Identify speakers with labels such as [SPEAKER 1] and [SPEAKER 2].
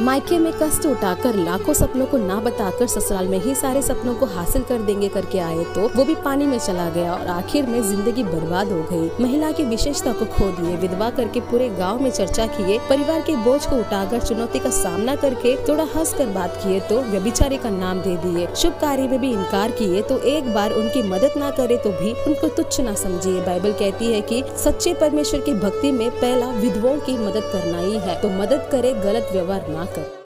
[SPEAKER 1] मायके में कष्ट उठाकर लाखों सपनों को ना बताकर ससुराल में ही सारे सपनों को हासिल कर देंगे करके आए तो वो भी पानी में चला गया और आखिर में ज़िंदगी बर्बाद हो गई। महिला की विशेषता को खो दिए, विधवा करके पूरे गाँव में चर्चा किए, परिवार के बोझ को उठाकर चुनौती का सामना करके थोड़ा हंस कर बात किए तो व्यभिचारी का नाम दे दिए। शुभ कार्य में भी इनकार किए तो एक बार उनकी मदद ना करे तो भी उनको तुच्छ ना समझिए। बाइबल कहती है कि सच्चे परमेश्वर की भक्ति में पहला विधवाओं की मदद करना ही है। तो मदद करे, गलत व्यवहार ना कर